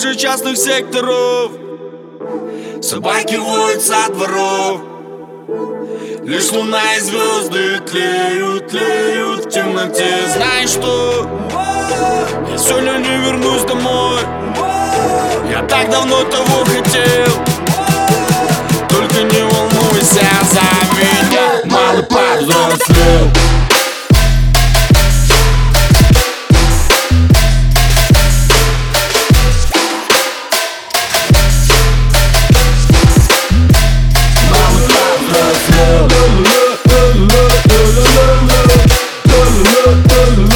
крыши частных секторов. Собаки воют со дворов. Лишь луна и звезды тлеют, тлеют в темноте Знаешь что? Я сегодня не вернусь домой Я так давно того хотел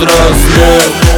взрослых